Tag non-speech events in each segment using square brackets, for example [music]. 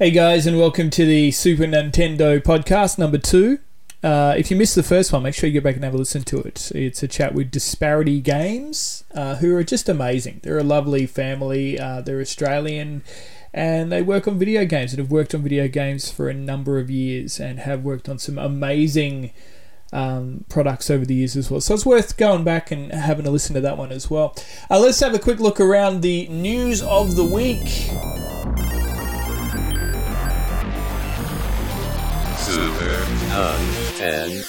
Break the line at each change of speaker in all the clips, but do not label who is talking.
Hey guys, and welcome to the Super Nintendo podcast number two. Uh, if you missed the first one, make sure you go back and have a listen to it. It's a chat with Disparity Games, uh, who are just amazing. They're a lovely family. Uh, they're Australian, and they work on video games and have worked on video games for a number of years and have worked on some amazing um, products over the years as well. So it's worth going back and having a listen to that one as well. Uh, let's have a quick look around the news of the week.
Super Nintendo.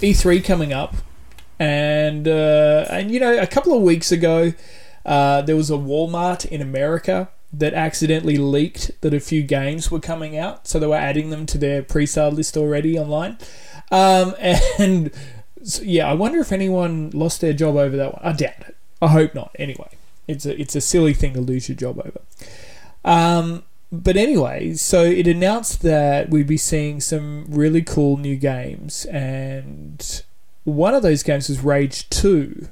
E3 coming up, and uh, and you know a couple of weeks ago, uh, there was a Walmart in America that accidentally leaked that a few games were coming out, so they were adding them to their pre-sale list already online. Um, [laughs] and so, yeah, I wonder if anyone lost their job over that one. I doubt it. I hope not. Anyway, it's a it's a silly thing to lose your job over. Um, but anyway, so it announced that we'd be seeing some really cool new games, and one of those games was Rage 2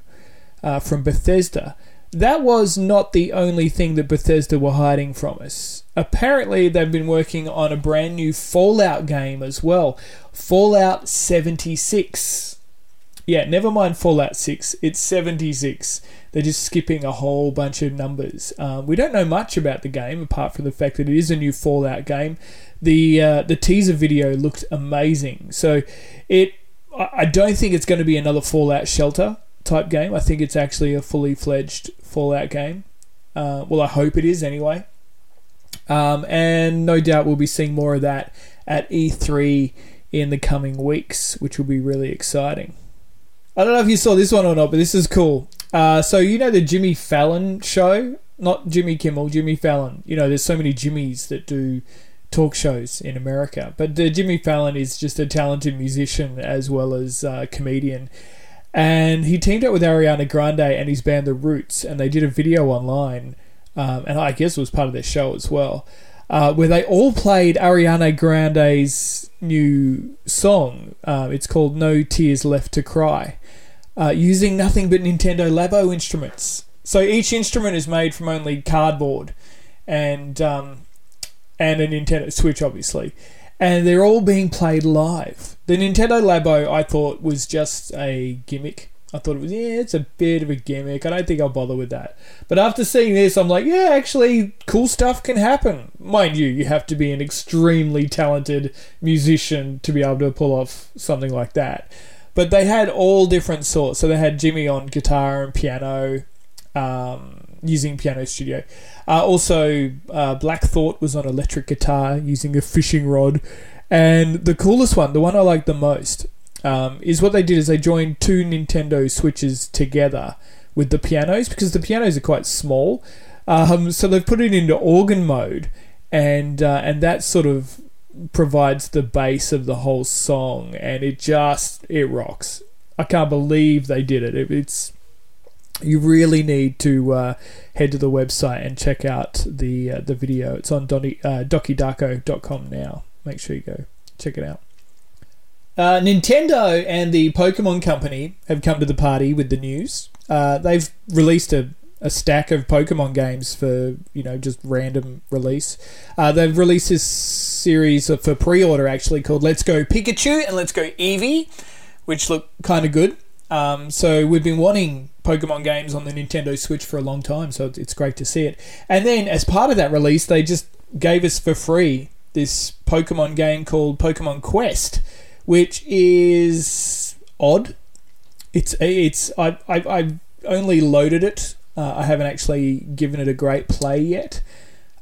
uh, from Bethesda. That was not the only thing that Bethesda were hiding from us. Apparently, they've been working on a brand new Fallout game as well Fallout 76. Yeah, never mind Fallout 6, it's 76 they're just skipping a whole bunch of numbers. Um, we don't know much about the game apart from the fact that it is a new Fallout game. The uh, the teaser video looked amazing. So it I don't think it's going to be another Fallout Shelter type game. I think it's actually a fully fledged Fallout game. Uh, well, I hope it is anyway. Um, and no doubt we'll be seeing more of that at E3 in the coming weeks, which will be really exciting. I don't know if you saw this one or not, but this is cool. Uh, so you know the Jimmy Fallon show, not Jimmy Kimmel, Jimmy Fallon. You know, there's so many Jimmys that do talk shows in America, but uh, Jimmy Fallon is just a talented musician as well as uh, comedian. And he teamed up with Ariana Grande and his band The Roots, and they did a video online, um, and I guess it was part of their show as well, uh, where they all played Ariana Grande's new song. Uh, it's called No Tears Left to Cry uh, using nothing but Nintendo Labo instruments. So each instrument is made from only cardboard and um, and a Nintendo Switch, obviously, and they're all being played live. The Nintendo Labo, I thought, was just a gimmick. I thought it was yeah, it's a bit of a gimmick. I don't think I'll bother with that. But after seeing this, I'm like, yeah, actually, cool stuff can happen. Mind you, you have to be an extremely talented musician to be able to pull off something like that. But they had all different sorts. So they had Jimmy on guitar and piano, um, using Piano Studio. Uh, also, uh, Black Thought was on electric guitar using a fishing rod. And the coolest one, the one I like the most, um, is what they did is they joined two Nintendo Switches together with the pianos because the pianos are quite small. Um, so they've put it into organ mode, and uh, and that sort of provides the base of the whole song, and it just it rocks. I can't believe they did it. it it's you really need to uh, head to the website and check out the uh, the video. It's on Donny, uh, DokiDako.com now. Make sure you go check it out. Uh, Nintendo and the Pokemon Company have come to the party with the news. Uh, they've released a a stack of Pokemon games for you know just random release. Uh, they've released this series for pre-order actually called Let's Go Pikachu and Let's Go Eevee, which look kind of good. Um, so we've been wanting Pokemon games on the Nintendo Switch for a long time, so it's great to see it. And then as part of that release, they just gave us for free this Pokemon game called Pokemon Quest, which is odd. It's it's I I I've only loaded it uh, I haven't actually given it a great play yet,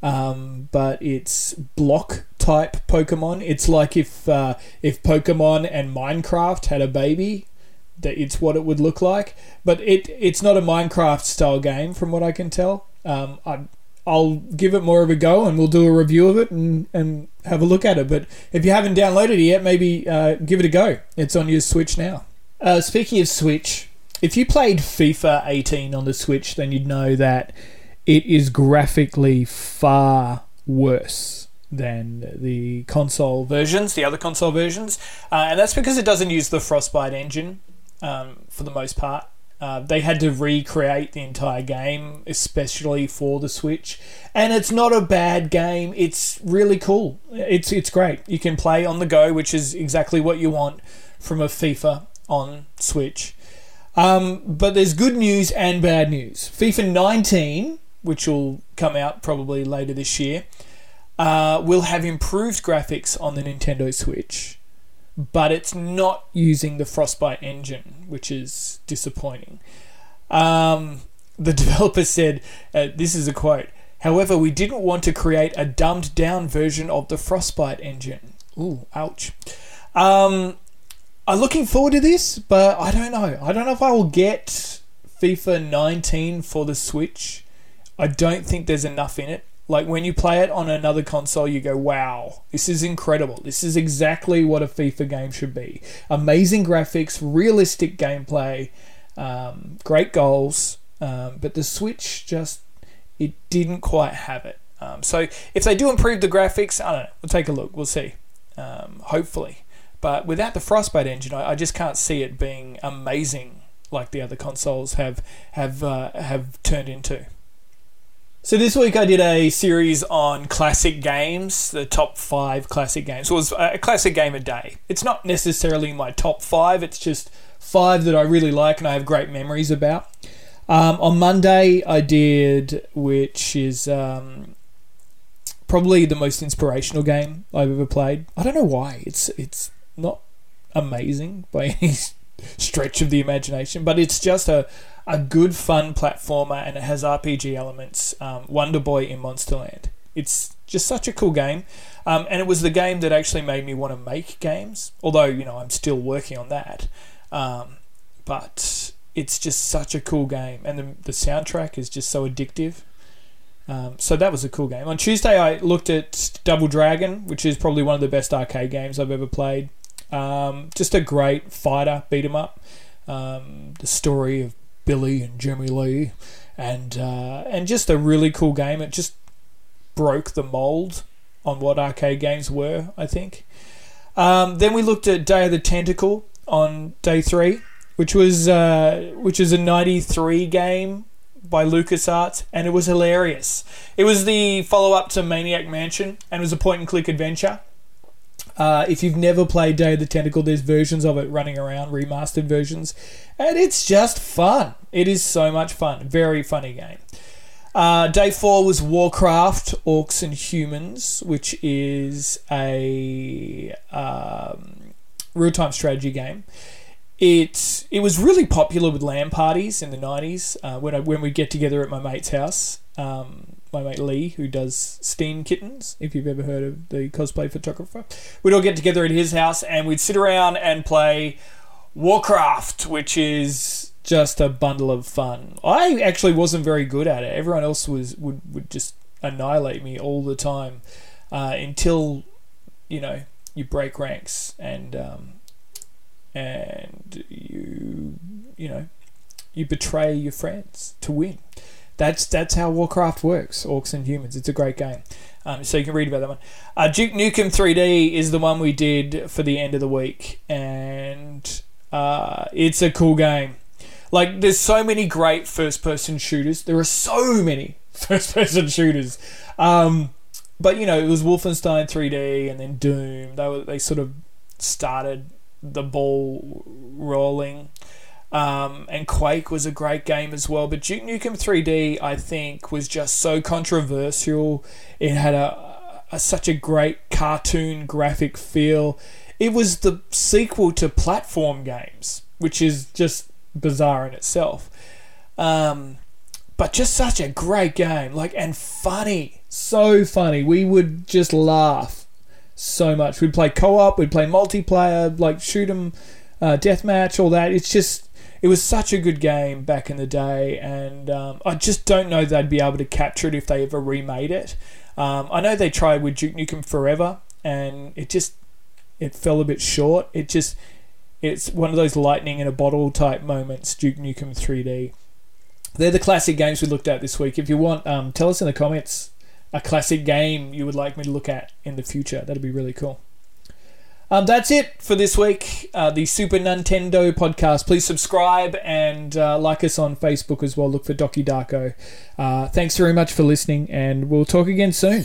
um, but it's block type Pokemon. It's like if uh, if Pokemon and Minecraft had a baby, it's what it would look like. But it it's not a Minecraft style game, from what I can tell. Um, I, I'll give it more of a go, and we'll do a review of it and, and have a look at it. But if you haven't downloaded it yet, maybe uh, give it a go. It's on your Switch now. Uh, speaking of Switch, if you played FIFA 18 on the Switch, then you'd know that it is graphically far worse than the console versions, the other console versions, uh, and that's because it doesn't use the Frostbite engine um, for the most part. Uh, they had to recreate the entire game, especially for the Switch, and it's not a bad game. It's really cool. It's it's great. You can play on the go, which is exactly what you want from a FIFA on Switch. Um, but there's good news and bad news. FIFA 19, which will come out probably later this year, uh, will have improved graphics on the Nintendo Switch, but it's not using the Frostbite engine, which is disappointing. Um, the [laughs] developer said, uh, this is a quote, however, we didn't want to create a dumbed down version of the Frostbite engine. Ooh, ouch. Um, I'm looking forward to this, but I don't know. I don't know if I will get FIFA 19 for the Switch. I don't think there's enough in it. Like when you play it on another console, you go, wow, this is incredible. This is exactly what a FIFA game should be. Amazing graphics, realistic gameplay, um, great goals. Um, but the Switch just, it didn't quite have it. Um, so if they do improve the graphics, I don't know. We'll take a look. We'll see. Um, hopefully. But without the Frostbite engine, I, I, just can't see it being amazing like the other consoles have have uh, have turned into. So this week I did a series on classic games, the top five classic games. It was a classic game a day. It's not necessarily my top five. It's just five that I really like and I have great memories about. Um, on Monday I did, which is um, probably the most inspirational game I've ever played. I don't know why. It's it's not amazing by [laughs] any stretch of the imagination, but it's just a, a good, fun platformer and it has RPG elements. Um, Wonder Boy in Monsterland. It's just such a cool game. Um, and it was the game that actually made me want to make games, although, you know, I'm still working on that. Um, but it's just such a cool game, and the, the soundtrack is just so addictive. Um, so that was a cool game. On Tuesday, I looked at Double Dragon, which is probably one of the best arcade games I've ever played. Um, just a great fighter beat 'em up. Um, the story of Billy and Jimmy Lee, and uh, and just a really cool game. It just broke the mold on what arcade games were. I think. Um, then we looked at Day of the Tentacle on day three, which was uh, which is a '93 game by LucasArts, and it was hilarious. It was the follow up to Maniac Mansion, and it was a point and click adventure. Uh, if you've never played Day of the Tentacle, there's versions of it running around, remastered versions, and it's just fun. It is so much fun. Very funny game. Uh, day four was Warcraft Orcs and Humans, which is a um, real time strategy game. It it was really popular with LAN parties in the nineties uh, when I, when we get together at my mate's house. Um, my mate Lee, who does Steam Kittens, if you've ever heard of the cosplay photographer. We'd all get together at his house and we'd sit around and play Warcraft, which is just a bundle of fun. I actually wasn't very good at it. Everyone else was would, would just annihilate me all the time uh, until you know you break ranks and um, and you you know you betray your friends to win that's that's how Warcraft works. Orcs and humans. It's a great game. Um, so you can read about that one. Uh, Duke Nukem 3D is the one we did for the end of the week, and uh, it's a cool game. Like there's so many great first-person shooters. There are so many [laughs] first-person shooters. Um, but you know, it was Wolfenstein 3D and then Doom. They were they sort of started the ball rolling. Um, and Quake was a great game as well. But Duke Nukem 3D, I think, was just so controversial. It had a, a such a great cartoon graphic feel. It was the sequel to platform games, which is just bizarre in itself. Um, but just such a great game, like and funny, so funny. We would just laugh so much. We'd play co-op, we'd play multiplayer, like shoot 'em, uh, deathmatch, all that. It's just it was such a good game back in the day, and um, I just don't know they'd be able to capture it if they ever remade it. Um, I know they tried with Duke Nukem Forever, and it just it fell a bit short. It just it's one of those lightning in a bottle type moments. Duke Nukem 3D. they're the classic games we looked at this week. If you want, um, tell us in the comments a classic game you would like me to look at in the future. That'd be really cool. Um, that's it for this week. Uh, the Super Nintendo podcast. Please subscribe and uh, like us on Facebook as well. Look for Doki Darko. Uh, thanks very much for listening, and we'll talk again soon.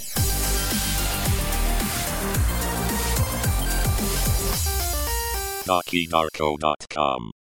DokiDarko.com